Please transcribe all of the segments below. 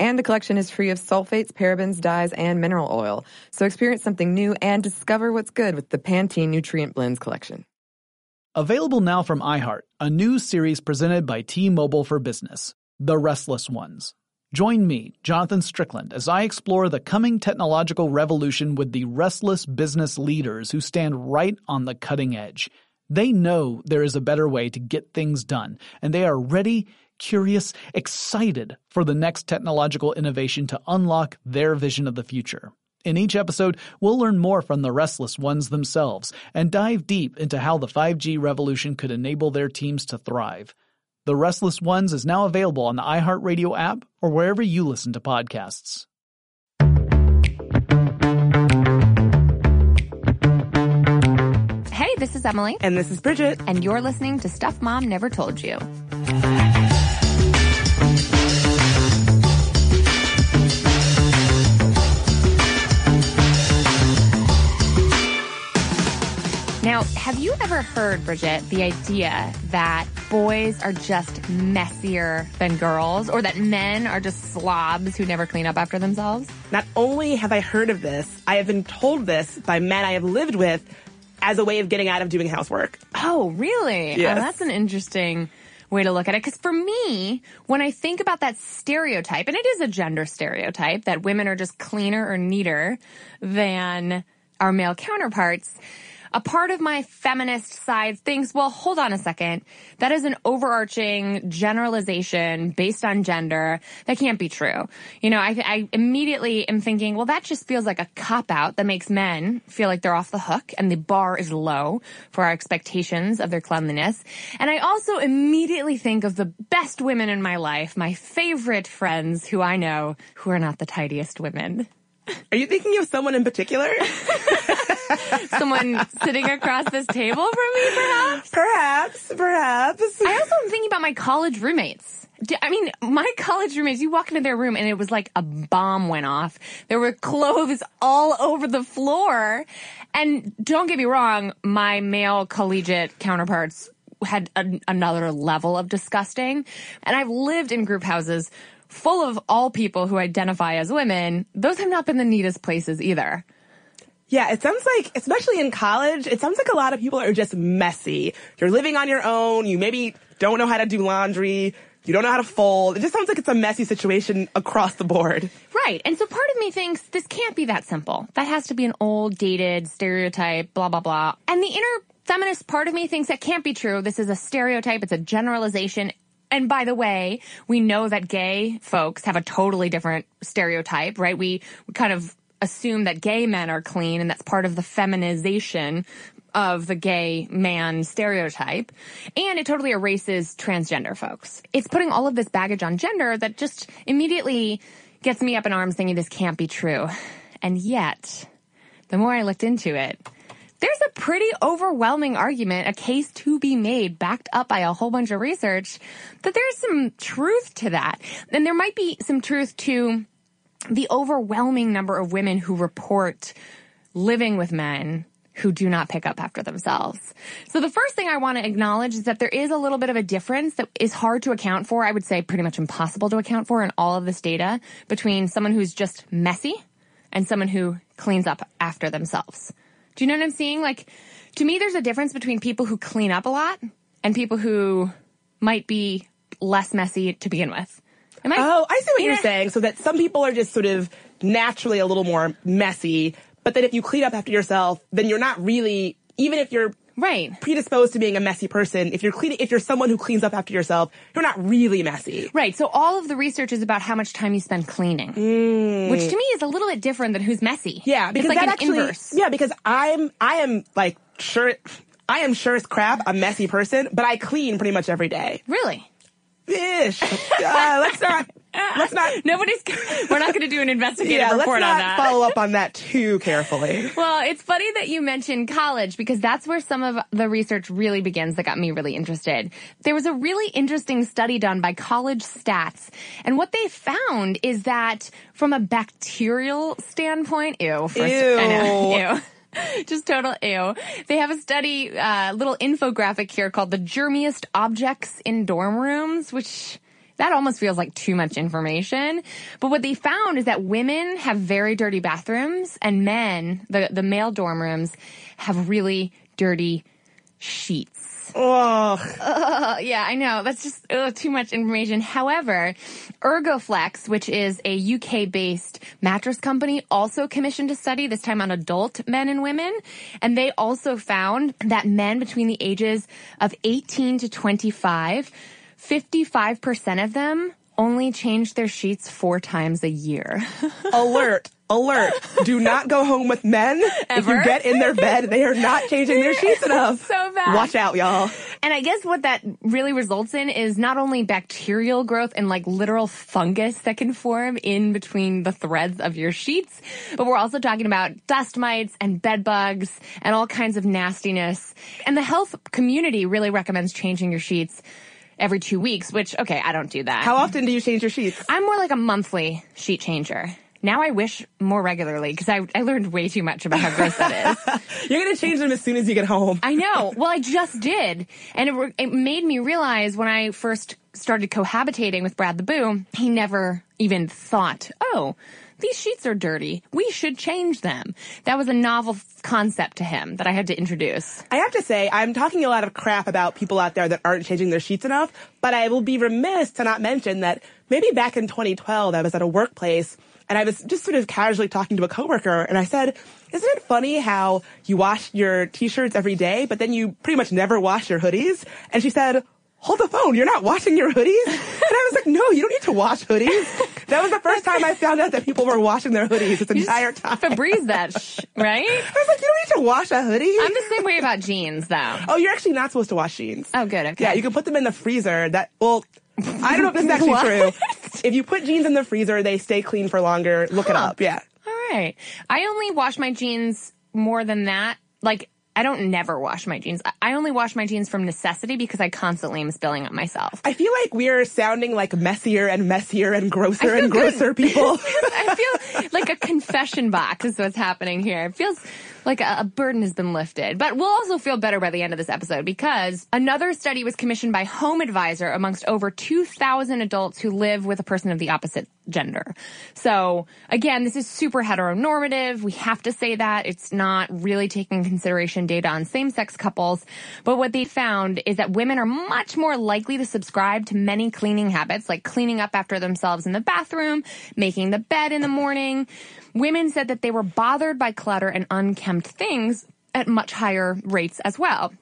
And the collection is free of sulfates, parabens, dyes, and mineral oil. So experience something new and discover what's good with the Pantene Nutrient Blends collection. Available now from iHeart, a new series presented by T-Mobile for Business, The Restless Ones. Join me, Jonathan Strickland, as I explore the coming technological revolution with the restless business leaders who stand right on the cutting edge. They know there is a better way to get things done, and they are ready, curious, excited for the next technological innovation to unlock their vision of the future. In each episode, we'll learn more from the restless ones themselves and dive deep into how the 5G revolution could enable their teams to thrive. The Restless Ones is now available on the iHeartRadio app or wherever you listen to podcasts. Hey, this is Emily. And this is Bridget. And you're listening to Stuff Mom Never Told You. Now, have you ever heard, Bridget, the idea that boys are just messier than girls or that men are just slobs who never clean up after themselves? Not only have I heard of this, I have been told this by men I have lived with as a way of getting out of doing housework. Oh, really? Oh, yes. Oh, that's an interesting way to look at it. Because for me, when I think about that stereotype, and it is a gender stereotype that women are just cleaner or neater than our male counterparts, a part of my feminist side thinks, well, hold on a second. That is an overarching generalization based on gender. That can't be true. You know, I, I immediately am thinking, well, that just feels like a cop out that makes men feel like they're off the hook and the bar is low for our expectations of their cleanliness. And I also immediately think of the best women in my life, my favorite friends who I know who are not the tidiest women. Are you thinking of someone in particular? Someone sitting across this table from me, perhaps? Perhaps, perhaps. I also am thinking about my college roommates. I mean, my college roommates, you walk into their room and it was like a bomb went off. There were clothes all over the floor. And don't get me wrong, my male collegiate counterparts had an another level of disgusting. And I've lived in group houses full of all people who identify as women. Those have not been the neatest places either. Yeah, it sounds like, especially in college, it sounds like a lot of people are just messy. You're living on your own. You maybe don't know how to do laundry. You don't know how to fold. It just sounds like it's a messy situation across the board. Right. And so part of me thinks this can't be that simple. That has to be an old, dated stereotype, blah, blah, blah. And the inner feminist part of me thinks that can't be true. This is a stereotype. It's a generalization. And by the way, we know that gay folks have a totally different stereotype, right? We, kind of assume that gay men are clean and that's part of the feminization of the gay man stereotype. And it totally erases transgender folks. It's putting all of this baggage on gender that just immediately gets me up in arms thinking this can't be true. And yet, the more I looked into it, there's a pretty overwhelming argument, a case to be made, backed up by a whole bunch of research, that there's some truth to that. And there might be some truth to the overwhelming number of women who report living with men who do not pick up after themselves. So the first thing I want to acknowledge is that there is a little bit of a difference that is hard to account for. I would say pretty much impossible to account for in all of this data between someone who's just messy and someone who cleans up after themselves. Do you know what I'm saying? Like, to me, there's a difference between people who clean up a lot and people who might be less messy to begin with. Am I? Oh, I see what you're saying. So that some people are just sort of naturally a little more messy, but that if you clean up after yourself, then you're not really, even if you're Right. predisposed to being a messy person, if you're cleaning, if you're someone who cleans up after yourself, you're not really messy. Right. So all of the research is about how much time you spend cleaning, which to me is a little bit different than who's messy. Yeah, because it's like that actually, inverse. yeah, because I'm, I am like sure, I am sure as crap a messy person, but I clean pretty much every day. Really? Ish. Uh, let's not. Let's not. Nobody's. We're not going to do an investigative Yeah, report not on that. follow up on that too carefully. Well, it's funny that you mentioned college because that's where some of the research really begins that got me really interested. There was a really interesting study done by College Stats, and what they found is that from a bacterial standpoint, ew, first, I know, Ew. ew. Just total ew. They have a study, uh, little infographic here called the germiest objects in dorm rooms, which that almost feels like too much information. But what they found is that women have very dirty bathrooms and men, the, the male dorm rooms, have really dirty sheets. Oh, Uh, yeah, I know. That's just ugh, too much information. However, Ergoflex, which is a UK based mattress company, also commissioned a study, this time on adult men and women. And they also found that men between the ages of 18 to 25, 55% of them only change their sheets four times a year. alert, alert. Do not go home with men. If you get in their bed, they are not changing their sheets enough. So bad. Watch out, y'all. And I guess what that really results in is not only bacterial growth and like literal fungus that can form in between the threads of your sheets, but we're also talking about dust mites and bed bugs and all kinds of nastiness. And the health community really recommends changing your sheets every two weeks, which, okay, I don't do that. How often do you change your sheets? I'm more like a monthly sheet changer. Now I wish more regularly because I, I learned way too much about how gross that is. You're gonna change them as soon as you get home. I know. Well, I just did. And it, re- it made me realize when I first started cohabitating with Brad the Boo, he never even thought, oh, these sheets are dirty. We should change them. That was a novel concept to him that I had to introduce. I have to say, I'm talking a lot of crap about people out there that aren't changing their sheets enough, but I will be remiss to not mention that maybe back in 2012, I was at a workplace and I was just sort of casually talking to a coworker and I said, isn't it funny how you wash your t-shirts every day, but then you pretty much never wash your hoodies? And she said, hold the phone, you're not washing your hoodies? And I was like, no, you don't need to wash hoodies. That was the first time I found out that people were washing their hoodies this entire time. Febreze that, sh- right? I was like, you don't need to wash a hoodie. I'm the same way about jeans, though. Oh, you're actually not supposed to wash jeans. Oh, good. Okay. Yeah, you can put them in the freezer. That well, I don't know if this is actually What? true. If you put jeans in the freezer, they stay clean for longer. Look it up. Yeah. All right. I only wash my jeans more than that. Like, I don't never wash my jeans. I- only wash my jeans from necessity because I constantly am spilling up myself. I feel like we're sounding like messier and messier and grosser and good. grosser people. I feel like a confession box is what's happening here. It feels like a, a burden has been lifted. But we'll also feel better by the end of this episode because another study was commissioned by Home Advisor amongst over 2,000 adults who live with a person of the opposite gender. So again, this is super heteronormative. We have to say that. It's not really taking consideration data on same-sex couples. But what they found is that women are much more likely to subscribe to many cleaning habits, like cleaning up after themselves in the bathroom, making the bed in the morning. Women said that they were bothered by clutter and unkempt things at much higher rates as well.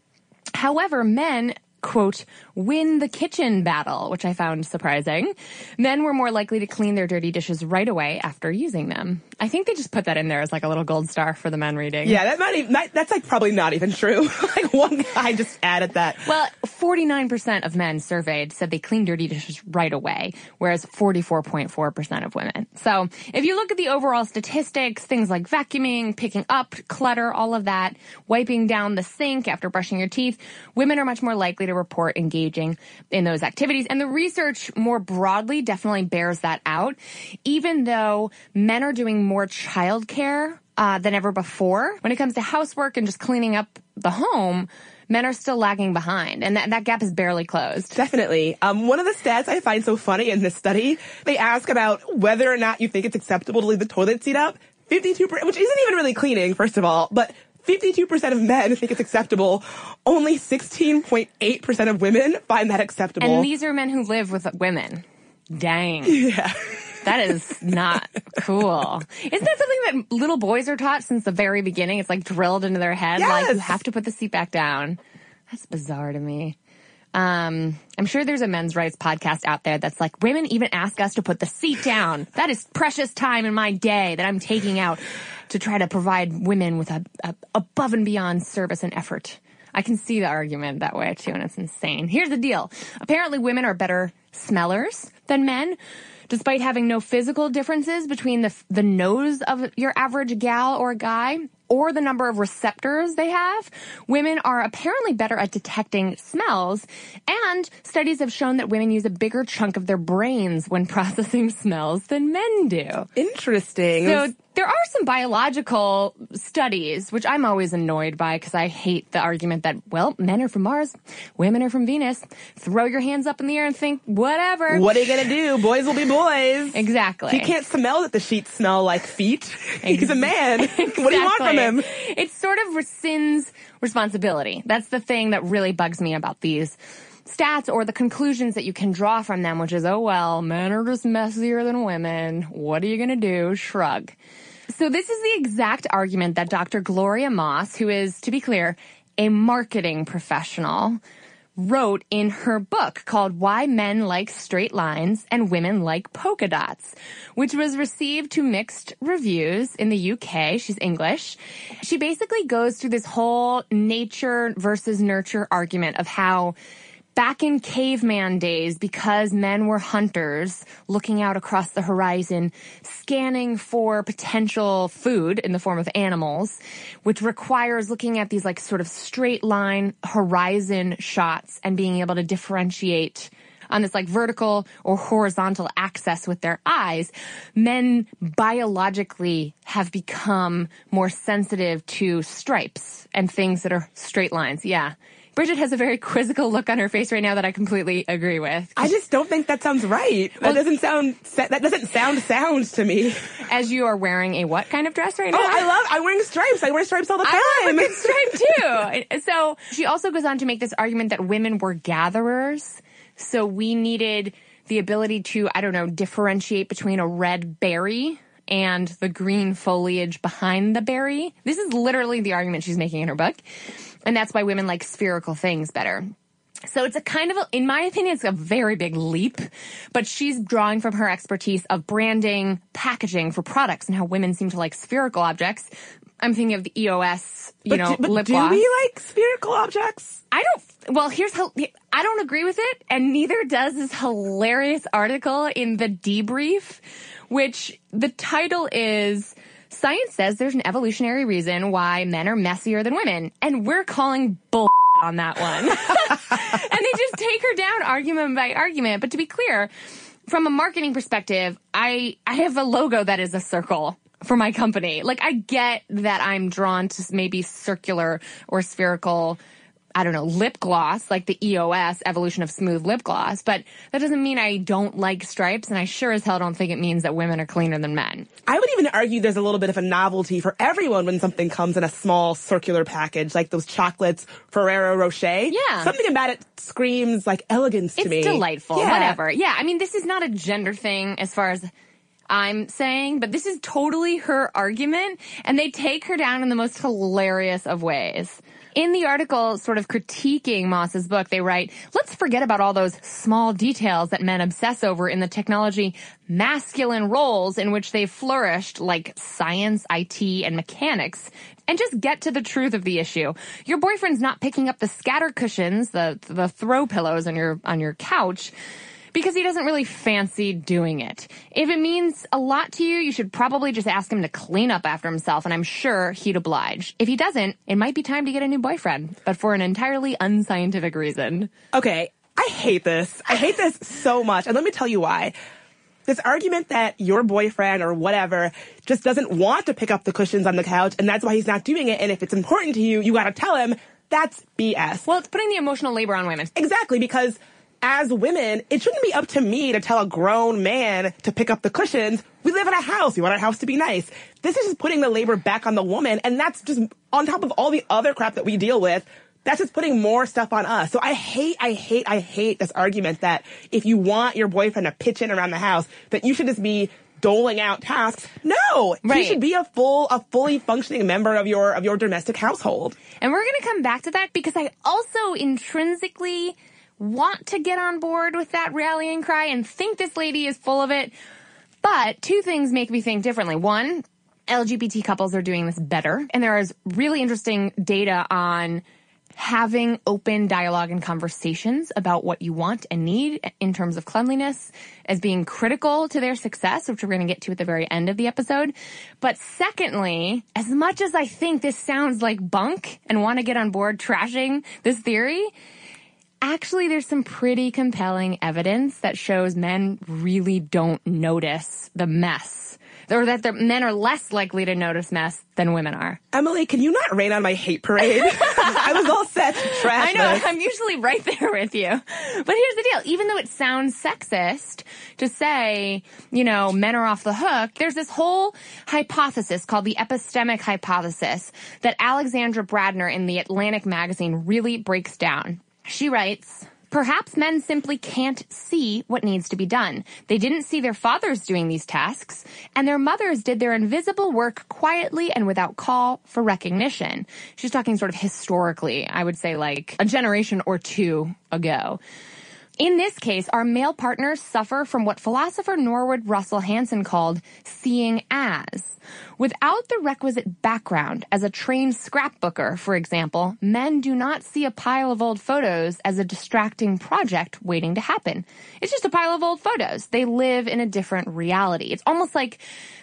However, men quote, win the kitchen battle, which I found surprising. Men were more likely to clean their dirty dishes right away after using them. I think they just put that in there as like a little gold star for the men reading. yeah, that might even, that, that's like probably not even true. like one guy just added that. Well, 49% of men surveyed said they clean dirty dishes right away, whereas 44.4% of women. So if you look at the overall statistics, things like vacuuming, picking up clutter, all of that, wiping down the sink after brushing your teeth, women are much more likely to report engaging in those activities. And the research more broadly definitely bears that out, even though men are doing more childcare uh, than ever before. When it comes to housework and just cleaning up the home, men are still lagging behind, and that, that gap is barely closed. Definitely. Um, one of the stats I find so funny in this study, they ask about whether or not you think it's acceptable to leave the toilet seat up. 52%, which isn't even really cleaning, first of all, but 52% of men think it's acceptable. Only 16.8% of women find that acceptable. And these are men who live with women. Dang. yeah. That is not cool. Isn't that something that little boys are taught since the very beginning? It's like drilled into their head. Like you have to put the seat back down. That's bizarre to me. Um, I'm sure there's a men's rights podcast out there that's like, women even ask us to put the seat down. That is precious time in my day that I'm taking out to try to provide women with a, a above and beyond service and effort. I can see the argument that way too, and it's insane. Here's the deal. Apparently women are better smellers than men. Despite having no physical differences between the, the nose of your average gal or guy, or the number of receptors they have, women are apparently better at detecting smells. And studies have shown that women use a bigger chunk of their brains when processing smells than men do. Interesting. So there are some biological studies, which I'm always annoyed by because I hate the argument that, well, men are from Mars, women are from Venus. Throw your hands up in the air and think, whatever. what are you gonna do? Boys will be boys. Exactly. He can't smell that the sheets smell like feet. He's a man. What do you want from him? It sort of rescinds responsibility. That's the thing that really bugs me about these stats or the conclusions that you can draw from them, which is, oh well, men are just messier than women. What are you gonna do? Shrug. So this is the exact argument that Dr. Gloria Moss, who is, to be clear, a marketing professional, wrote in her book called Why Men Like Straight Lines and Women Like Polka Dots, which was received to mixed reviews in the UK. She's English. She basically goes through this whole nature versus nurture argument of how back in caveman days, because men were hunters looking out across the horizon, scanning for potential food in the form of animals, which requires looking at these like sort of straight line horizon shots and being able to differentiate on this like vertical or horizontal axis with their eyes, men biologically have become more sensitive to stripes and things that are straight lines. Yeah. Bridget has a very quizzical look on her face right now that I completely agree with. I just don't think that sounds right. That doesn't sound that doesn't sound sound to me. As you are wearing a what kind of dress right now? Oh, I love. I'm wearing stripes. I wear stripes all the time. I good stripe too. so she also goes on to make this argument that women were gatherers, so we needed the ability to I don't know differentiate between a red berry and the green foliage behind the berry. This is literally the argument she's making in her book. And that's why women like spherical things better. So it's a kind of, a, in my opinion, it's a very big leap, but she's drawing from her expertise of branding, packaging for products and how women seem to like spherical objects. I'm thinking of the EOS, you But, know, do, but lip do gloss. we like spherical objects? I don't. Well, here's how I don't agree with it, and neither does this hilarious article in the debrief, which the title is "Science says there's an evolutionary reason why men are messier than women," and we're calling bull on that one. and they just take her down argument by argument. But to be clear, from a marketing perspective, I I have a logo that is a circle for my company. Like I get that I'm drawn to maybe circular or spherical I don't know, lip gloss, like the EOS evolution of smooth lip gloss, but that doesn't mean I don't like stripes, and I sure as hell don't think it means that women are cleaner than men. I would even argue there's a little bit of a novelty for everyone when something comes in a small circular package, like those chocolates Ferrero Rocher. Yeah. Something about it screams like elegance to It's me. It's delightful, Yeah. whatever. Yeah, I mean, this is not a gender thing as far as I'm saying, but this is totally her argument, and they take her down in the most hilarious of ways. In the article, sort of critiquing Moss's book, they write, let's forget about all those small details that men obsess over in the technology masculine roles in which they've flourished, like science, IT, and mechanics, and just get to the truth of the issue. Your boyfriend's not picking up the scatter cushions, the, the throw pillows on your, on your couch because he doesn't really fancy doing it. If it means a lot to you, you should probably just ask him to clean up after himself, and I'm sure he'd oblige. If he doesn't, it might be time to get a new boyfriend, but for an entirely unscientific reason. Okay, I hate this. I hate this so much. And let me tell you why. This argument that your boyfriend or whatever just doesn't want to pick up the cushions on the couch and that's why he's not doing it. And if it's important to you, you gotta tell him. That's BS. Well, it's putting the emotional labor on women. Exactly, because as women, it shouldn't be up to me to tell a grown man to pick up the cushions. We live in a house. We want our house to be nice. This is just putting the labor back on the woman, and that's just on top of all the other crap that we deal with. That's just putting more stuff on us. So I hate, I hate, I hate this argument that if you want your boyfriend to pitch in around the house, that you should just be doling out tasks. No, he should be a full, a fully functioning member of your of your domestic household. And we're going to come back to that because I also intrinsically want to get on board with that rallying cry and think this lady is full of it. But two things make me think differently. One, LGBT couples are doing this better. And there is really interesting data on having open dialogue and conversations about what you want and need in terms of cleanliness as being critical to their success, which we're going to get to at the very end of the episode. But secondly, as much as I think this sounds like bunk and want to get on board trashing this theory, actually there's some pretty compelling evidence that shows men really don't notice the mess or that the men are less likely to notice mess than women are. Emily, can you not rain on my hate parade? I was all set to trash I know, this. I'm usually right there with you. But here's the deal. Even though it sounds sexist to say, you know, men are off the hook, there's this whole hypothesis called the epistemic hypothesis that Alexandra Bradner in the Atlantic magazine really breaks down. She writes, Perhaps men simply can't see what needs to be done. They didn't see their fathers doing these tasks, and their mothers did their invisible work quietly and without call for recognition. She's talking sort of historically, I would say like a generation or two ago. In this case, our male partners suffer from what philosopher Norwood Russell Hanson called seeing as. Without the requisite background as a trained scrapbooker, for example, men do not see a pile of old photos as a distracting project waiting to happen. It's just a pile of old photos. They live in a different reality. It's almost like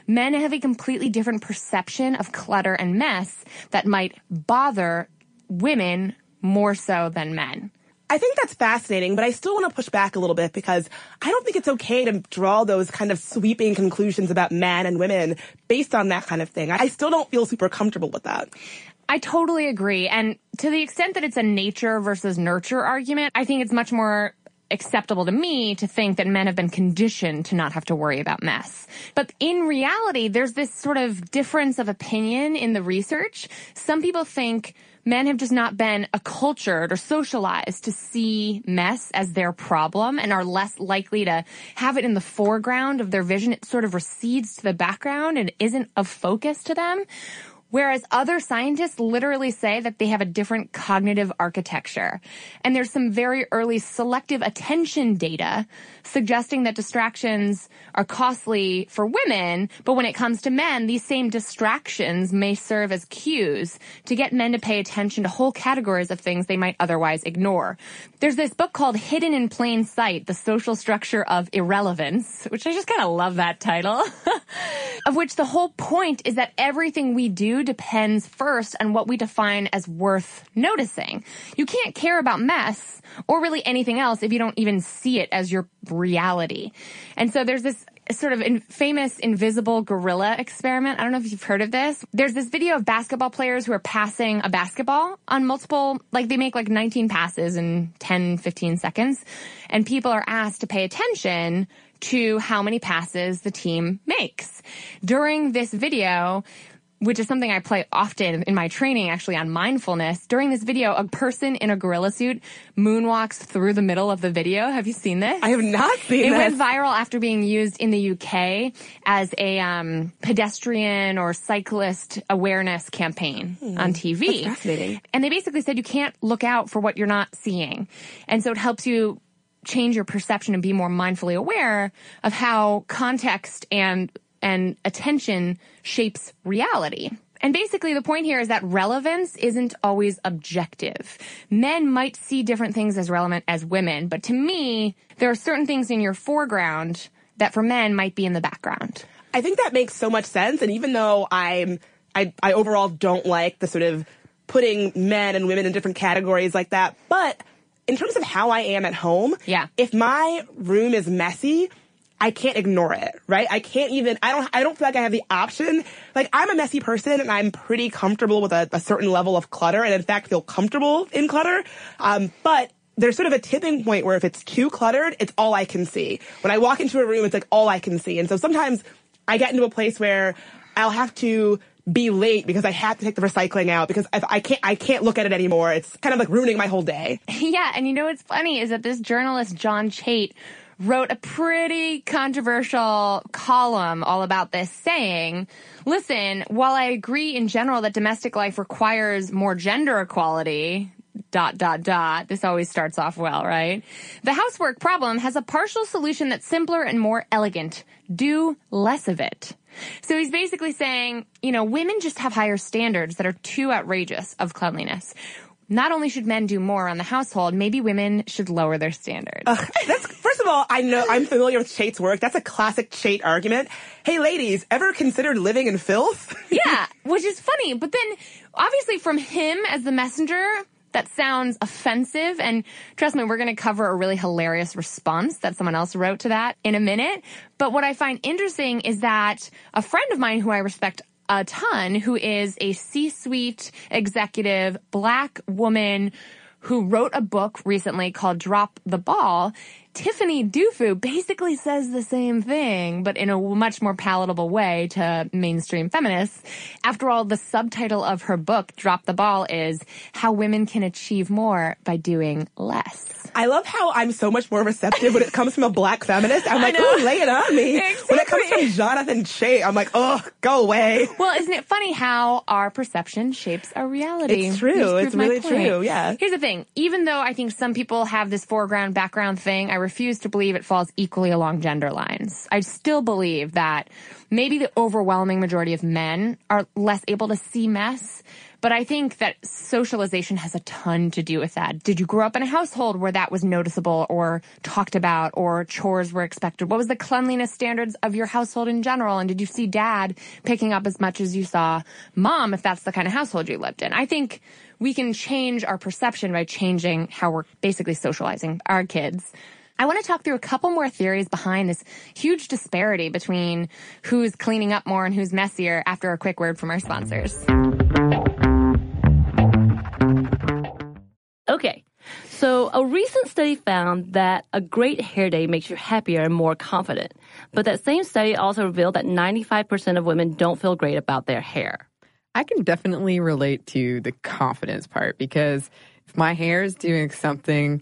men have a completely different perception of clutter and mess that might bother women more so than men. I think that's fascinating, but I still want to push back a little bit because I don't think it's okay to draw those kind of sweeping conclusions about men and women based on that kind of thing. I still don't feel super comfortable with that. I totally agree. And to the extent that it's a nature versus nurture argument, I think it's much more acceptable to me to think that men have been conditioned to not have to worry about mess. But in reality, there's this sort of difference of opinion in the research. Some people think men have just not been acculturated or socialized to see mess as their problem and are less likely to have it in the foreground of their vision. It sort of recedes to the background and isn't of focus to them. Whereas other scientists literally say that they have a different cognitive architecture. And there's some very early selective attention data suggesting that distractions are costly for women, but when it comes to men, these same distractions may serve as cues to get men to pay attention to whole categories of things they might otherwise ignore. There's this book called Hidden in Plain Sight, The Social Structure of Irrelevance, which I just kind of love that title, of which the whole point is that everything we do depends first on what we define as worth noticing. You can't care about mess or really anything else if you don't even see it as your reality. And so there's this sort of in famous invisible gorilla experiment. I don't know if you've heard of this. There's this video of basketball players who are passing a basketball on multiple, like they make like 19 passes in 10, 15 seconds. And people are asked to pay attention to how many passes the team makes. During this video, which is something I play often in my training actually on mindfulness. During this video, a person in a gorilla suit moonwalks through the middle of the video. Have you seen this? I have not seen it this. went viral after being used in the UK as a um, pedestrian or cyclist awareness campaign on TV. That's fascinating. And they basically said you can't look out for what you're not seeing. And so it helps you change your perception and be more mindfully aware of how context and and attention shapes reality. And basically the point here is that relevance isn't always objective. Men might see different things as relevant as women, but to me, there are certain things in your foreground that for men might be in the background. I think that makes so much sense. And even though I'm, I, I overall don't like the sort of putting men and women in different categories like that, but in terms of how I am at home, Yeah. if my room is messy, I can't ignore it, right? I can't even, I don't, I don't feel like I have the option. Like, I'm a messy person and I'm pretty comfortable with a, a certain level of clutter and in fact feel comfortable in clutter. Um, but there's sort of a tipping point where if it's too cluttered, it's all I can see. When I walk into a room, it's like all I can see. And so sometimes I get into a place where I'll have to be late because I have to take the recycling out because I can't, I can't look at it anymore. It's kind of like ruining my whole day. Yeah, and you know what's funny is that this journalist, John Chait, wrote a pretty controversial column all about this saying, listen, while I agree in general that domestic life requires more gender equality, dot, dot, dot, this always starts off well, right? The housework problem has a partial solution that's simpler and more elegant. Do less of it. So he's basically saying, you know, women just have higher standards that are too outrageous of cleanliness not only should men do more on the household, maybe women should lower their standards. That's first of all, I know I'm familiar with Chait's work. That's a classic Chait argument. Hey, ladies, ever considered living in filth? yeah, which is funny. But then, obviously, from him as the messenger, that sounds offensive. And trust me, we're going to cover a really hilarious response that someone else wrote to that in a minute. But what I find interesting is that a friend of mine who I respect a ton, who is a C-suite executive, black woman who wrote a book recently called Drop the Ball, Tiffany Dufu basically says the same thing, but in a much more palatable way to mainstream feminists. After all, the subtitle of her book, Drop the Ball, is How Women Can Achieve More by Doing Less. I love how I'm so much more receptive when it comes from a black feminist. I'm like, oh, lay it on me. Exactly. When it comes from Jonathan Chait, I'm like, oh, go away. Well, isn't it funny how our perception shapes our reality? It's true. It's really point. true, yeah. Here's the thing. Even though I think some people have this foreground background thing, I refuse to believe it falls equally along gender lines. I still believe that maybe the overwhelming majority of men are less able to see mess. But I think that socialization has a ton to do with that. Did you grow up in a household where that was noticeable or talked about or chores were expected? What was the cleanliness standards of your household in general? And did you see dad picking up as much as you saw mom if that's the kind of household you lived in? I think we can change our perception by changing how we're basically socializing our kids. I want to talk through a couple more theories behind this huge disparity between who's cleaning up more and who's messier after a quick word from our sponsors. Okay. So, a recent study found that a great hair day makes you happier and more confident. But that same study also revealed that 95% of women don't feel great about their hair. I can definitely relate to the confidence part because if my hair is doing something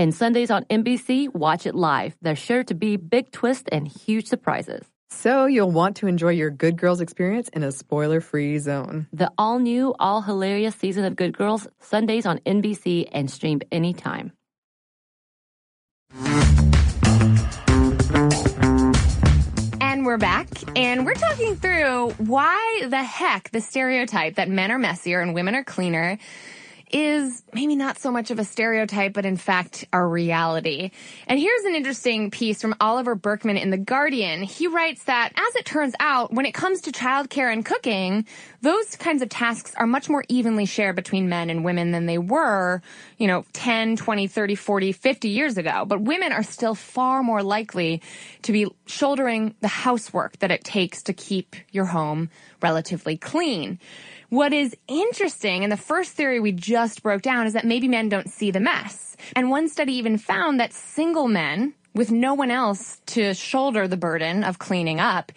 And Sundays on NBC, watch it live. There's sure to be big twists and huge surprises. So, you'll want to enjoy your Good Girls experience in a spoiler free zone. The all new, all hilarious season of Good Girls, Sundays on NBC and streamed anytime. And we're back, and we're talking through why the heck the stereotype that men are messier and women are cleaner is maybe not so much of a stereotype, but in fact a reality. And here's an interesting piece from Oliver Burkeman in The Guardian. He writes that, as it turns out, when it comes to childcare and cooking, those kinds of tasks are much more evenly shared between men and women than they were, you know, 10, 20, 30, 40, 50 years ago. But women are still far more likely to be shouldering the housework that it takes to keep your home relatively clean. What is interesting, and the first theory we just broke down, is that maybe men don't see the mess. And one study even found that single men, with no one else to shoulder the burden of cleaning up,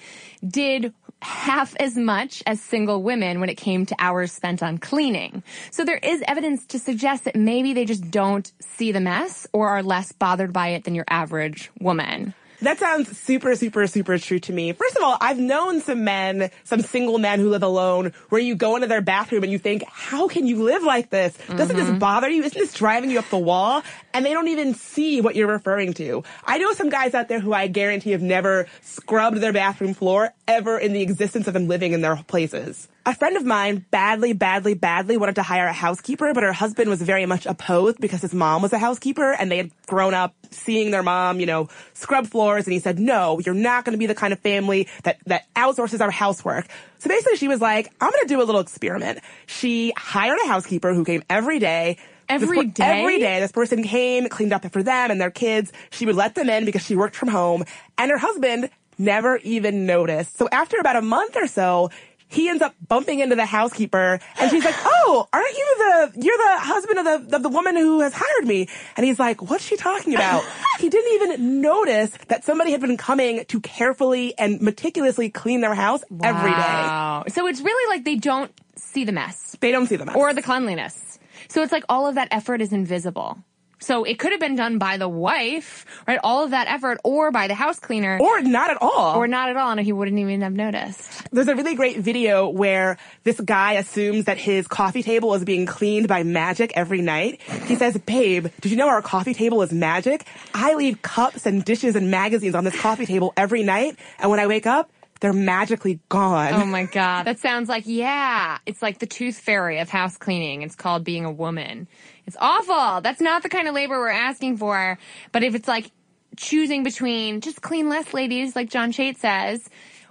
did half as much as single women when it came to hours spent on cleaning. So there is evidence to suggest that maybe they just don't see the mess or are less bothered by it than your average woman. That sounds super, super, super true to me. First of all, I've known some men, some single men who live alone, where you go into their bathroom and you think, how can you live like this? Doesn't this mm-hmm. bother you? Isn't this driving you up the wall? and they don't even see what you're referring to. I know some guys out there who I guarantee have never scrubbed their bathroom floor ever in the existence of them living in their places. A friend of mine badly, badly, badly wanted to hire a housekeeper, but her husband was very much opposed because his mom was a housekeeper and they had grown up seeing their mom, you know, scrub floors. And he said, no, you're not going to be the kind of family that, that outsources our housework. So basically she was like, I'm going to do a little experiment. She hired a housekeeper who came every day. Every this, day? Every day. This person came, cleaned up for them and their kids. She would let them in because she worked from home. And her husband never even noticed. So after about a month or so, he ends up bumping into the housekeeper and she's like, Oh, aren't you the, you're the husband of the, of the woman who has hired me. And he's like, what's she talking about? he didn't even notice that somebody had been coming to carefully and meticulously clean their house every day. So it's really like they don't see the mess They don't see the mess. or the cleanliness. So it's like all of that effort is invisible. So it could have been done by the wife, right? All of that effort or by the house cleaner or not at all. or not at all and he wouldn't even have noticed. There's a really great video where this guy assumes that his coffee table is being cleaned by magic every night. He says, babe, did you know our coffee table is magic? I leave cups and dishes and magazines on this coffee table every night. And when I wake up, they're magically gone. Oh my god. That sounds like yeah. It's like the tooth fairy of house cleaning. It's called being a woman. It's awful. That's not the kind of labor we're asking for. But if it's like choosing between just clean less ladies, like John Chait says,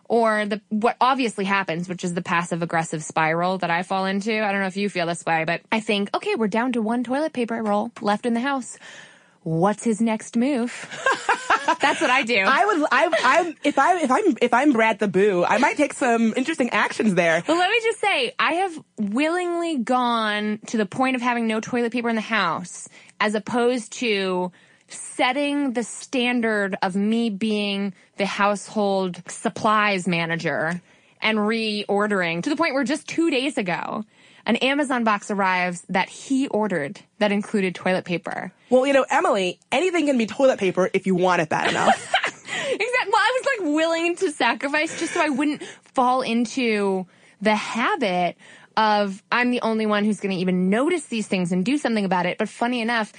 or the what obviously happens, which is the passive aggressive spiral that I fall into. I don't know if you feel this way, but I think, okay, we're down to one toilet paper roll left in the house. What's his next move? That's what I do. I would, I, I'm, if I, if I'm, if I'm Brad the Boo, I might take some interesting actions there. But let me just say, I have willingly gone to the point of having no toilet paper in the house as opposed to setting the standard of me being the household supplies manager and reordering to the point where just two days ago, an Amazon box arrives that he ordered that included toilet paper. Well, you know, Emily, anything can be toilet paper if you want it bad enough. Exactly. Well, I was like willing to sacrifice just so I wouldn't fall into the habit of I'm the only one who's going to even notice these things and do something about it. But funny enough,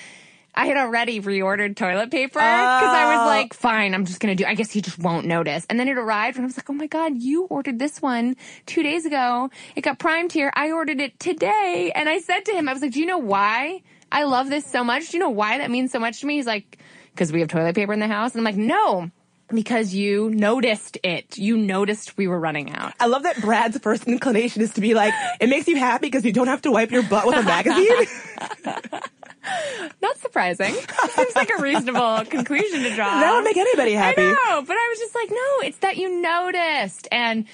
I had already reordered toilet paper because I was oh. like, fine, I'm just going to do, I guess he just won't notice. And then it arrived and I was like, oh my God, you ordered this one two days ago. It got primed here. I ordered it today. And I said to him, I was like, do you know why I love this so much? Do you know why that means so much to me? He's like, because we have toilet paper in the house. And I'm like, no, because you noticed it. You noticed we were running out. I love that Brad's first inclination is to be like, it makes you happy because you don't have to wipe your butt with a magazine. Not surprising. Seems like a reasonable conclusion to draw. that would make anybody happy. I know, but I was just like, no, it's that you noticed. And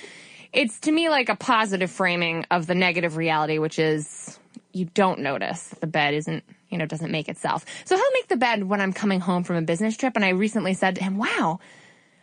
it's to me like a positive framing of the negative reality, which is you don't notice. The bed isn't, you know, doesn't make itself. So he'll make the bed when I'm coming home from a business trip. And I recently said to him, wow,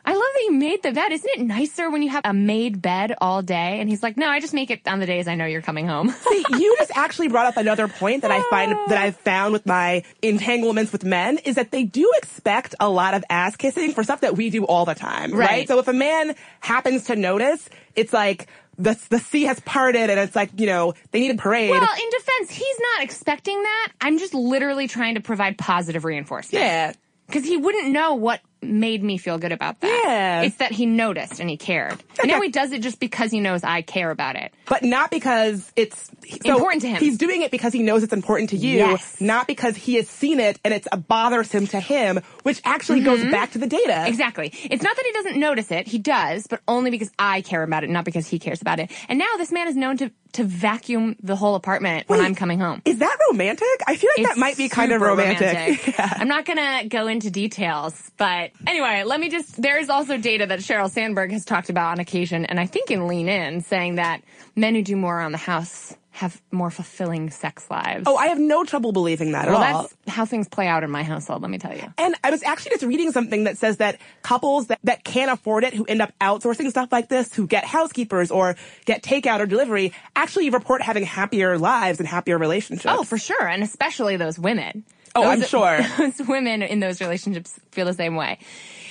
I love that you made the bed. Isn't it nicer when you have a made bed all day? And he's like, no, I just make it on the days I know you're coming home. See, you just actually brought up another point that I find that I've found with my entanglements with men is that they do expect a lot of ass kissing for stuff that we do all the time, right? Right. So if a man happens to notice, it's like the the sea has parted and it's like you know they need a parade. Well, in defense, he's not expecting that. I'm just literally trying to provide positive reinforcement. yeah. Because he wouldn't know what made me feel good about that. Yeah. It's that he noticed and he cared. And now he does it just because he knows I care about it. But not because it's so Important to him. He's doing it because he knows it's important to you, Yes. not because he has seen it and it's bothersome to him, which actually goes back to the data. Mm-hmm. Exactly. It's not that he doesn't notice it. He does, but only because I care about it, not because he cares about it. And now this man is known to, to vacuum the whole apartment when I'm coming home. Is that romantic? I feel like that might be kind of super romantic. Yeah. I'm not gonna go into details, but anyway, let me just, there's also data that Sheryl Sandberg has talked about on occasion, and I think in Lean In, saying that men who do more around the house have more fulfilling sex lives. Oh, I have no trouble believing that well, at all. that's how things play out in my household, let me tell you. And I was actually just reading something that says that couples that, that can't afford it, who end up outsourcing stuff like this, who get housekeepers or get takeout or delivery, actually report having happier lives and happier relationships. Oh, for sure, and especially those women. Oh, I'm sure. Those women in those relationships feel the same way.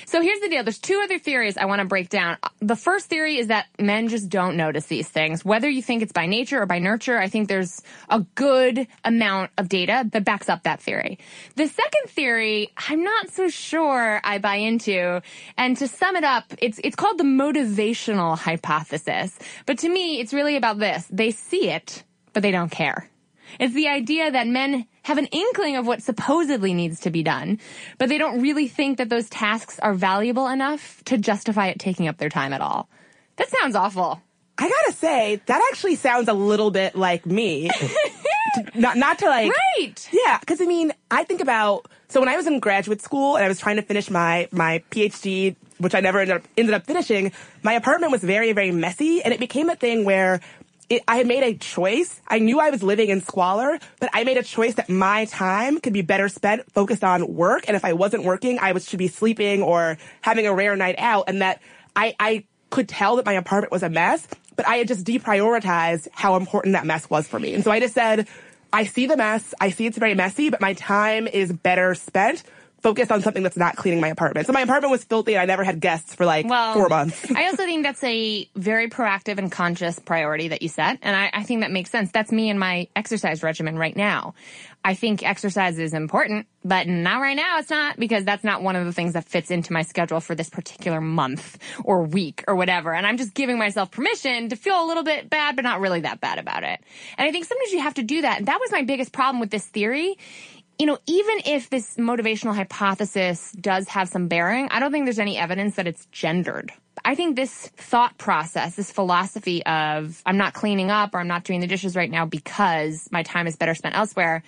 So here's the deal. There's two other theories I want to break down. The first theory is that men just don't notice these things. Whether you think it's by nature or by nurture, I think there's a good amount of data that backs up that theory. The second theory, I'm not so sure I buy into. And to sum it up, it's, it's called the motivational hypothesis. But to me, it's really about this. They see it, but they don't care. It's the idea that men have an inkling of what supposedly needs to be done, but they don't really think that those tasks are valuable enough to justify it taking up their time at all. That sounds awful. I gotta say, that actually sounds a little bit like me. not, not to like. Right. Yeah, because I mean, I think about so when I was in graduate school and I was trying to finish my my PhD, which I never ended up ended up finishing. My apartment was very very messy, and it became a thing where. It, I had made a choice. I knew I was living in squalor, but I made a choice that my time could be better spent focused on work. And if I wasn't working, I was should be sleeping or having a rare night out. And that I, I could tell that my apartment was a mess, but I had just deprioritized how important that mess was for me. And so I just said, I see the mess. I see it's very messy, but my time is better spent focused on something that's not cleaning my apartment. So my apartment was filthy and I never had guests for like Well, four months. I also think that's a very proactive and conscious priority that you set. And I, I think that makes sense. That's me and my exercise regimen right now. I think exercise is important, but not right now. It's not because that's not one of the things that fits into my schedule for this particular month or week or whatever. And I'm just giving myself permission to feel a little bit bad, but not really that bad about it. And I think sometimes you have to do that. And that was my biggest problem with this theory you know, even if this motivational hypothesis does have some bearing, I don't think there's any evidence that it's gendered. I think this thought process, this philosophy of I'm not cleaning up or I'm not doing the dishes right now because my time is better spent elsewhere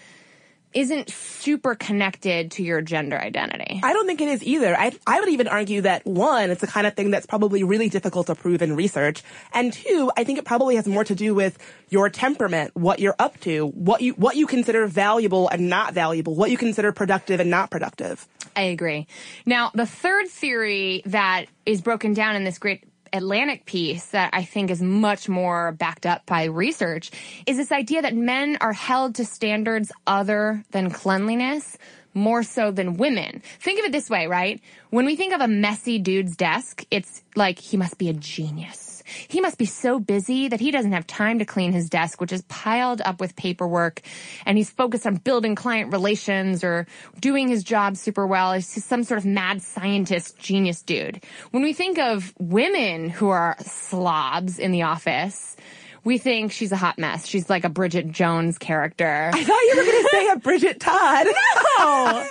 isn't super connected to your gender identity. I don't think it is either. I, I would even argue that one, it's the kind of thing that's probably really difficult to prove in research. And two, I think it probably has more to do with your temperament, what you're up to, what you, what you consider valuable and not valuable, what you consider productive and not productive. I agree. Now, the third theory that is broken down in this great Atlantic piece that I think is much more backed up by research is this idea that men are held to standards other than cleanliness more so than women. Think of it this way, right? When we think of a messy dude's desk, it's like he must be a genius. He must be so busy that he doesn't have time to clean his desk, which is piled up with paperwork, and he's focused on building client relations or doing his job super well. He's some sort of mad scientist genius dude. When we think of women who are slobs in the office, we think she's a hot mess. She's like a Bridget Jones character. I thought you were going to say a Bridget Todd. No,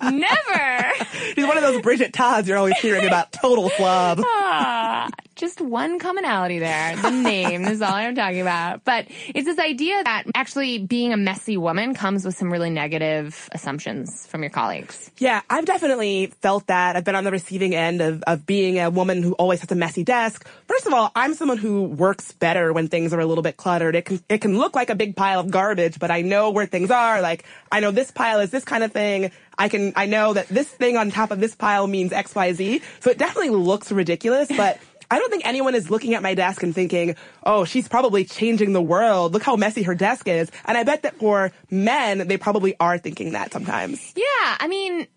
never. She's one of those Bridget Todds you're always hearing about total slob. Ah, just one commonality there. The name is all I'm talking about. But it's this idea that actually being a messy woman comes with some really negative assumptions from your colleagues. Yeah, I've definitely felt that. I've been on the receiving end of, of being a woman who always has a messy desk. First of all, I'm someone who works better when things are a little bit cluttered. It can, it can look like a big pile of garbage, but I know where things are. Like, I know this pile is this kind of thing. I can, I know that this thing on top of this pile means X, Y, Z. So it definitely looks ridiculous, but I don't think anyone is looking at my desk and thinking, oh, she's probably changing the world. Look how messy her desk is. And I bet that for men, they probably are thinking that sometimes. Yeah, I mean,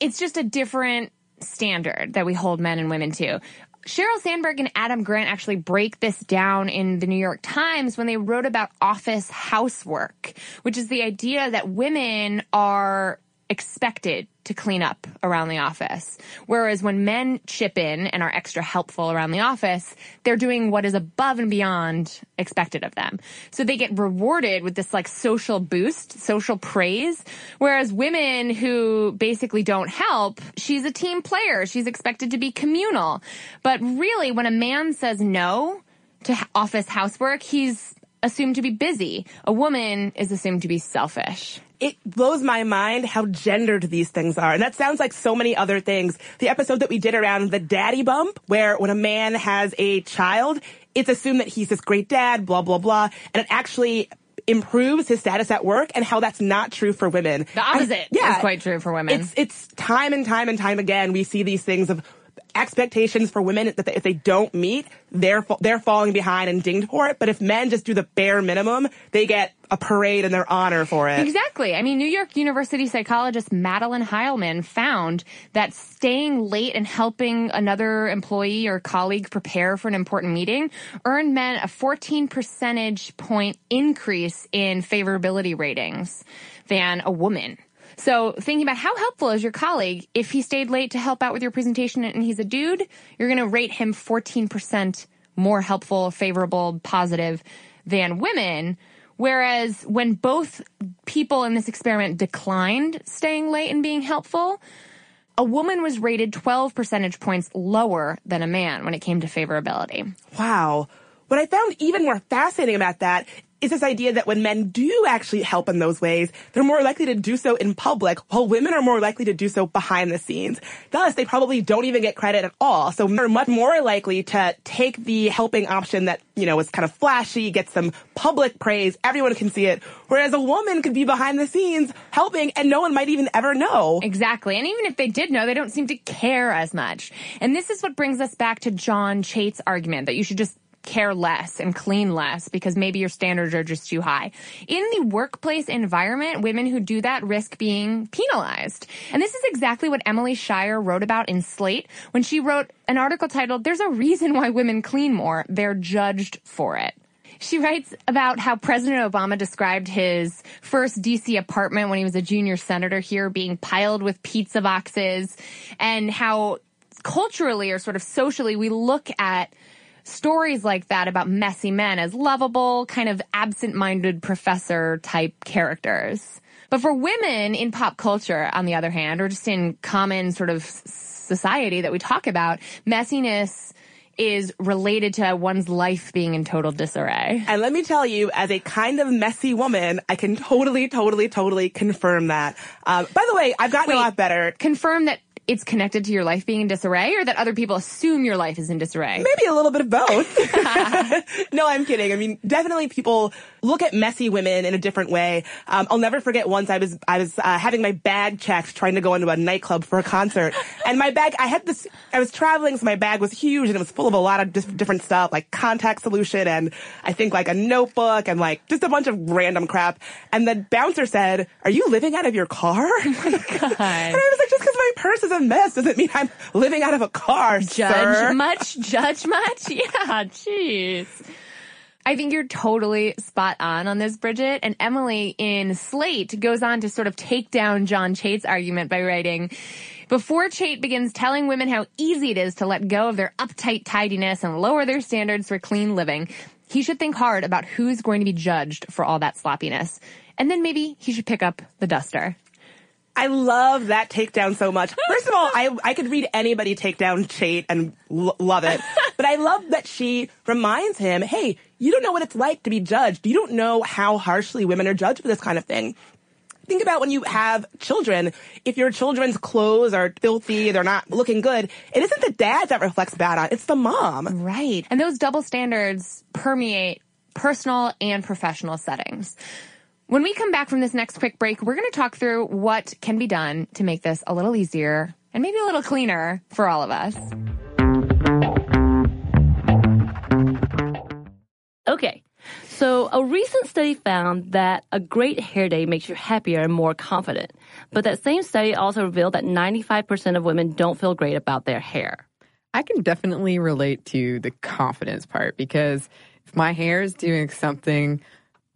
it's just a different standard that we hold men and women to. Sheryl Sandberg and Adam Grant actually break this down in the New York Times when they wrote about office housework, which is the idea that women are expected to clean up around the office. Whereas when men chip in and are extra helpful around the office, they're doing what is above and beyond expected of them. So they get rewarded with this like social boost, social praise. Whereas women who basically don't help, she's a team player. She's expected to be communal. But really, when a man says no to office housework, he's assumed to be busy. A woman is assumed to be selfish it blows my mind how gendered these things are. And that sounds like so many other things. The episode that we did around the daddy bump, where when a man has a child, it's assumed that he's this great dad, blah, blah, blah. And it actually improves his status at work and how that's not true for women. The opposite I, yeah, is quite true for women. It's, it's time and time and time again, we see these things of expectations for women that if they don't meet, they're they're falling behind and dinged for it. But if men just do the bare minimum, they get a parade in their honor for it. Exactly. I mean, New York University psychologist Madeline Heilman found that staying late and helping another employee or colleague prepare for an important meeting earned men a 14 percentage point increase in favorability ratings than a woman. So thinking about how helpful is your colleague if he stayed late to help out with your presentation and he's a dude, you're going to rate him 14% more helpful, favorable, positive than women. Whereas when both people in this experiment declined staying late and being helpful, a woman was rated 12 percentage points lower than a man when it came to favorability. Wow. What I found even more fascinating about that is this idea that when men do actually help in those ways, they're more likely to do so in public, while women are more likely to do so behind the scenes. Thus, they probably don't even get credit at all. So they're much more likely to take the helping option that, you know, is kind of flashy, gets some public praise, everyone can see it, whereas a woman could be behind the scenes helping and no one might even ever know. Exactly. And even if they did know, they don't seem to care as much. And this is what brings us back to John Chait's argument that you should just care less and clean less because maybe your standards are just too high. In the workplace environment, women who do that risk being penalized. And this is exactly what Emily Shire wrote about in Slate when she wrote an article titled, There's a reason why women clean more. They're judged for it. She writes about how President Obama described his first DC apartment when he was a junior senator here being piled with pizza boxes and how culturally or sort of socially we look at stories like that about messy men as lovable, kind of absent-minded professor type characters. But for women in pop culture, on the other hand, or just in common sort of society that we talk about, messiness is related to one's life being in total disarray. And let me tell you, as a kind of messy woman, I can totally, totally, totally confirm that. Um, by the way, I've gotten Wait, a lot better. Confirm that it's connected to your life being in disarray or that other people assume your life is in disarray? Maybe a little bit of both. no, I'm kidding. I mean, definitely people look at messy women in a different way. Um, I'll never forget once I was, I was, uh, having my bag checked trying to go into a nightclub for a concert. And my bag, I had this, I was traveling, so my bag was huge and it was full of a lot of different stuff, like contact solution and I think like a notebook and like just a bunch of random crap. And the bouncer said, are you living out of your car? Oh my God. And I was like, just my purse is a mess doesn't mean I'm living out of a car, Judge sir. much? Judge much? Yeah, jeez. I think you're totally spot on on this, Bridget. And Emily in Slate goes on to sort of take down John Chait's argument by writing, before Chait begins telling women how easy it is to let go of their uptight tidiness and lower their standards for clean living, he should think hard about who's going to be judged for all that sloppiness. And then maybe he should pick up the duster. I love that takedown so much. First of all, I I could read anybody take down Chait and l- love it. But I love that she reminds him, hey, you don't know what it's like to be judged. You don't know how harshly women are judged for this kind of thing. Think about when you have children. If your children's clothes are filthy, they're not looking good, it isn't the dad that reflects bad on, it's the mom. Right. And those double standards permeate personal and professional settings. When we come back from this next quick break, we're going to talk through what can be done to make this a little easier and maybe a little cleaner for all of us. Okay. So, a recent study found that a great hair day makes you happier and more confident. But that same study also revealed that 95% of women don't feel great about their hair. I can definitely relate to the confidence part because if my hair is doing something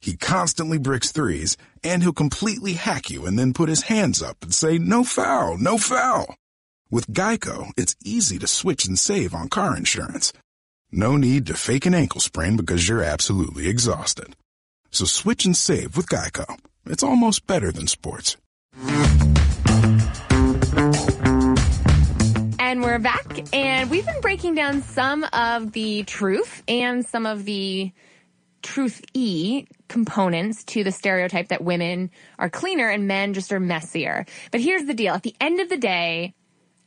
He constantly bricks threes, and he'll completely hack you and then put his hands up and say, no foul, no foul. With Geico, it's easy to switch and save on car insurance. No need to fake an ankle sprain because you're absolutely exhausted. So switch and save with Geico. It's almost better than sports. And we're back, and we've been breaking down some of the truth and some of the truth e components to the stereotype that women are cleaner and men just are messier. But here's the deal. At the end of the day,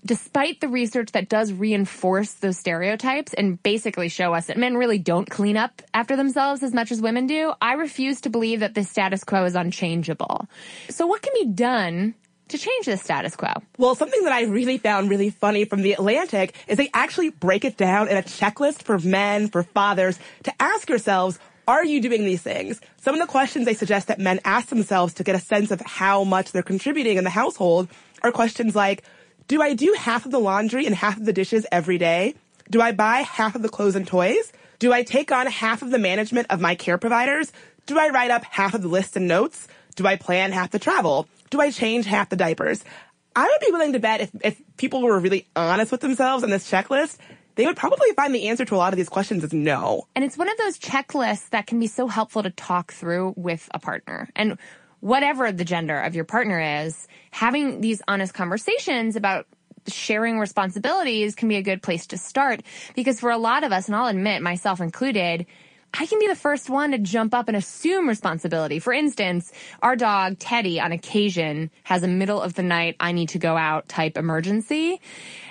despite the research that does reinforce those stereotypes and basically show us that men really don't clean up after themselves as much as women do, I refuse to believe that this status quo is unchangeable. So what can be done to change this status quo? Well, something that I really found really funny from The Atlantic is they actually break it down in a checklist for men, for fathers, to ask yourselves, are you doing these things? Some of the questions they suggest that men ask themselves to get a sense of how much they're contributing in the household are questions like, do I do half of the laundry and half of the dishes every day? Do I buy half of the clothes and toys? Do I take on half of the management of my care providers? Do I write up half of the lists and notes? Do I plan half the travel? Do I change half the diapers? I would be willing to bet if, if people were really honest with themselves on this checklist, they would probably find the answer to a lot of these questions is no. And it's one of those checklists that can be so helpful to talk through with a partner. And whatever the gender of your partner is, having these honest conversations about sharing responsibilities can be a good place to start because for a lot of us, and I'll admit myself included, I can be the first one to jump up and assume responsibility. For instance, our dog Teddy on occasion has a middle of the night, I need to go out type emergency.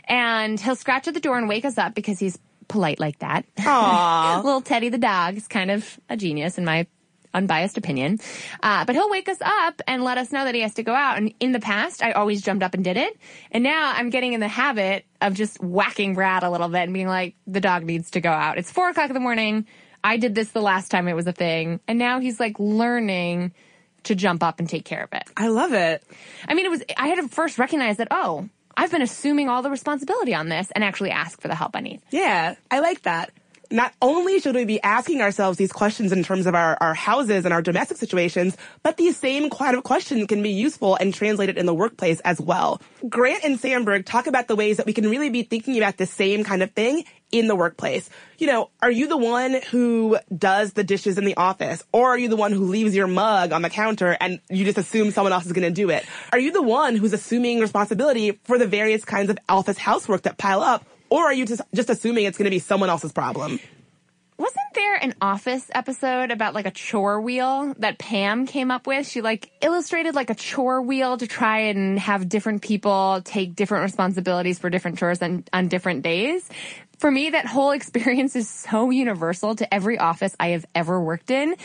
And he'll scratch at the door and wake us up because he's polite like that. Aww. Little Teddy the dog is kind of a genius in my unbiased opinion. Uh, but he'll wake us up and let us know that he has to go out. And in the past, I always jumped up and did it. And now I'm getting in the habit of just whacking Brad a little bit and being like, the dog needs to go out. It's four o'clock in the morning. I did this the last time it was a thing. And now he's like learning to jump up and take care of it. I love it. I mean, it was, I had to first recognize that, oh, I've been assuming all the responsibility on this and actually ask for the help I need. Yeah, I like that. Not only should we be asking ourselves these questions in terms of our, our houses and our domestic situations, but these same kind of questions can be useful and translated in the workplace as well. Grant and Sandberg talk about the ways that we can really be thinking about the same kind of thing in the workplace. You know, are you the one who does the dishes in the office? Or are you the one who leaves your mug on the counter and you just assume someone else is going to do it? Are you the one who's assuming responsibility for the various kinds of office housework that pile up? Or are you just, just assuming it's going to be someone else's problem? Wasn't there an office episode about like a chore wheel that Pam came up with? She like illustrated like a chore wheel to try and have different people take different responsibilities for different chores on, on different days. For me, that whole experience is so universal to every office I have ever worked in,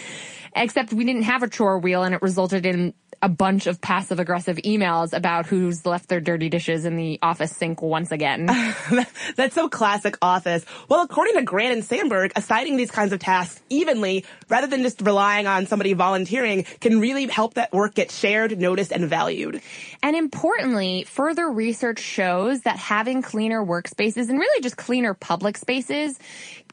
except we didn't have a chore wheel and it resulted in a bunch of passive aggressive emails about who's left their dirty dishes in the office sink once again. That's so classic office. Well, according to Grant and Sandberg, assigning these kinds of tasks evenly rather than just relying on somebody volunteering can really help that work get shared, noticed, and valued. And importantly, further research shows that having cleaner workspaces and really just cleaner public spaces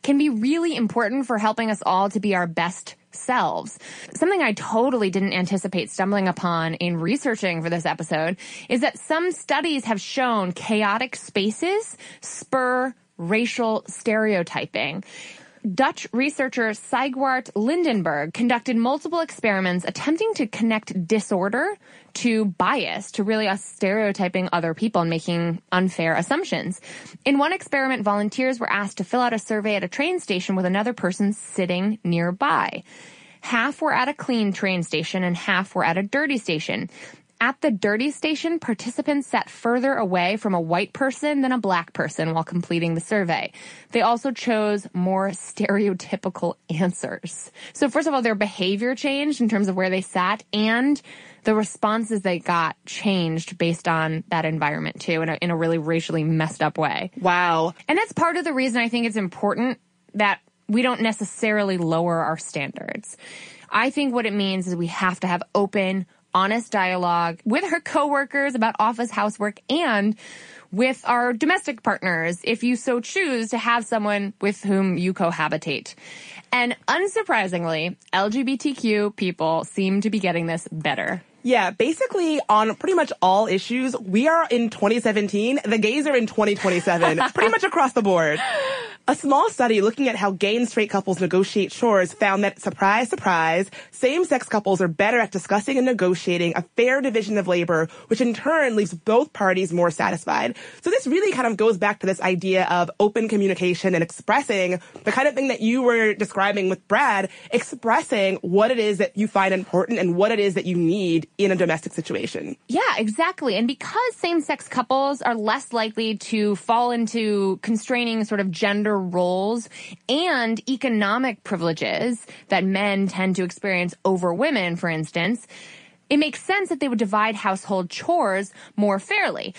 can be really important for helping us all to be our best selves. Something I totally didn't anticipate stumbling upon in researching for this episode is that some studies have shown chaotic spaces spur racial stereotyping. Dutch researcher Siegwart Lindenberg conducted multiple experiments attempting to connect disorder to bias, to really us stereotyping other people and making unfair assumptions. In one experiment, volunteers were asked to fill out a survey at a train station with another person sitting nearby. Half were at a clean train station and half were at a dirty station. At the dirty station, participants sat further away from a white person than a black person while completing the survey. They also chose more stereotypical answers. So first of all, their behavior changed in terms of where they sat and the responses they got changed based on that environment too in a, in a really racially messed up way. Wow. And that's part of the reason I think it's important that we don't necessarily lower our standards. I think what it means is we have to have open, honest dialogue with her coworkers about office housework and with our domestic partners if you so choose to have someone with whom you cohabitate. And unsurprisingly, LGBTQ people seem to be getting this better. Yeah, basically on pretty much all issues, we are in 2017. The gays are in 2027, pretty much across the board. A small study looking at how gay and straight couples negotiate chores found that, surprise, surprise, same-sex couples are better at discussing and negotiating a fair division of labor, which in turn leaves both parties more satisfied. So this really kind of goes back to this idea of open communication and expressing the kind of thing that you were describing with Brad, expressing what it is that you find important and what it is that you need in a domestic situation. Yeah, exactly. And because same-sex couples are less likely to fall into constraining sort of gender roles and economic privileges that men tend to experience over women, for instance, it makes sense that they would divide household chores more fairly.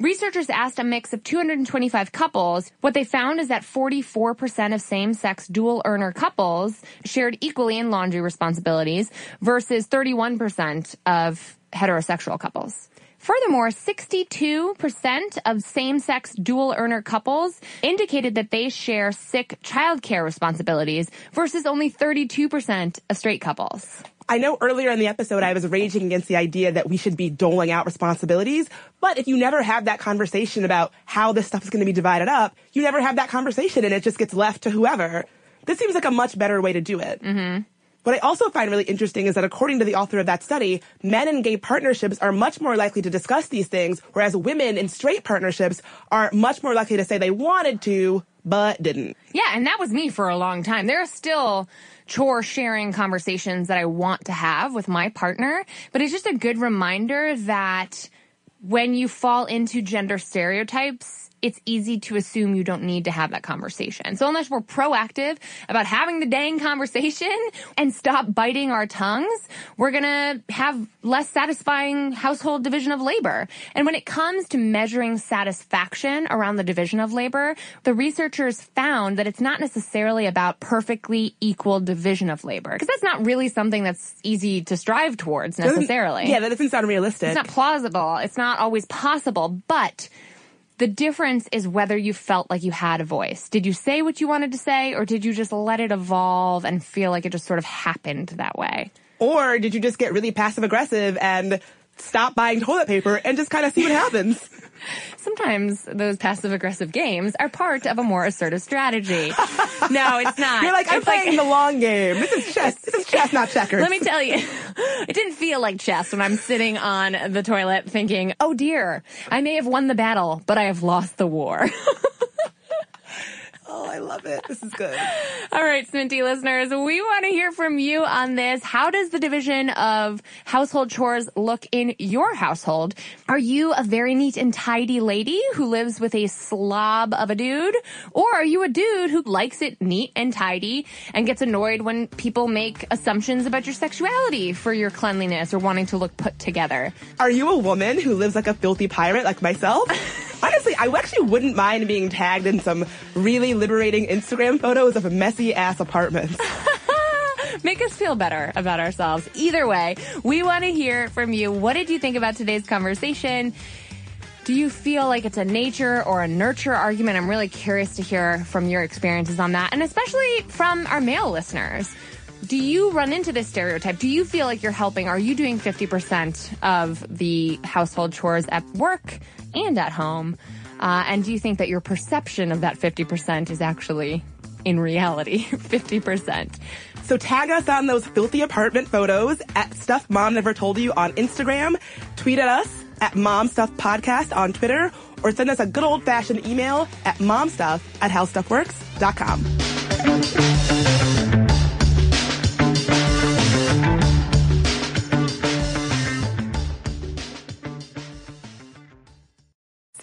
Researchers asked a mix of 225 couples. What they found is that 44% of same-sex dual earner couples shared equally in laundry responsibilities versus 31% of heterosexual couples. Furthermore, 62% of same-sex dual earner couples indicated that they share sick childcare responsibilities versus only 32% of straight couples. I know earlier in the episode I was raging against the idea that we should be doling out responsibilities, but if you never have that conversation about how this stuff is going to be divided up, you never have that conversation and it just gets left to whoever. This seems like a much better way to do it. Mm-hmm. What I also find really interesting is that according to the author of that study, men in gay partnerships are much more likely to discuss these things, whereas women in straight partnerships are much more likely to say they wanted to, but didn't. Yeah, and that was me for a long time. There are still chore sharing conversations that I want to have with my partner, but it's just a good reminder that when you fall into gender stereotypes, it's easy to assume you don't need to have that conversation. So unless we're proactive about having the dang conversation and stop biting our tongues, we're gonna have less satisfying household division of labor. And when it comes to measuring satisfaction around the division of labor, the researchers found that it's not necessarily about perfectly equal division of labor. Because that's not really something that's easy to strive towards necessarily. Yeah, that doesn't sound realistic. It's not plausible. It's not always possible, but the difference is whether you felt like you had a voice. Did you say what you wanted to say or did you just let it evolve and feel like it just sort of happened that way? Or did you just get really passive aggressive and stop buying toilet paper and just kind of see what happens? Sometimes those passive aggressive games are part of a more assertive strategy. no, it's not. You're like, I'm it's playing like, the long game. This is chess. This is chess, not checkers. Let me tell you, it didn't feel like chess when I'm sitting on the toilet thinking, oh dear, I may have won the battle, but I have lost the war. Oh, I love it. This is good. All right, Sminty listeners, we want to hear from you on this. How does the division of household chores look in your household? Are you a very neat and tidy lady who lives with a slob of a dude? Or are you a dude who likes it neat and tidy and gets annoyed when people make assumptions about your sexuality for your cleanliness or wanting to look put together? Are you a woman who lives like a filthy pirate like myself? Honestly, I actually wouldn't mind being tagged in some really liberating Instagram photos of a messy ass apartments. Make us feel better about ourselves. Either way, we want to hear from you. What did you think about today's conversation? Do you feel like it's a nature or a nurture argument? I'm really curious to hear from your experiences on that, and especially from our male listeners. Do you run into this stereotype? Do you feel like you're helping? Are you doing 50% of the household chores at work and at home? Uh, and do you think that your perception of that 50% is actually, in reality, 50%? So tag us on those filthy apartment photos at Stuff Mom Never Told You on Instagram. Tweet at us at Mom Stuff Podcast on Twitter or send us a good old fashioned email at momstuff at howstuffworks.com.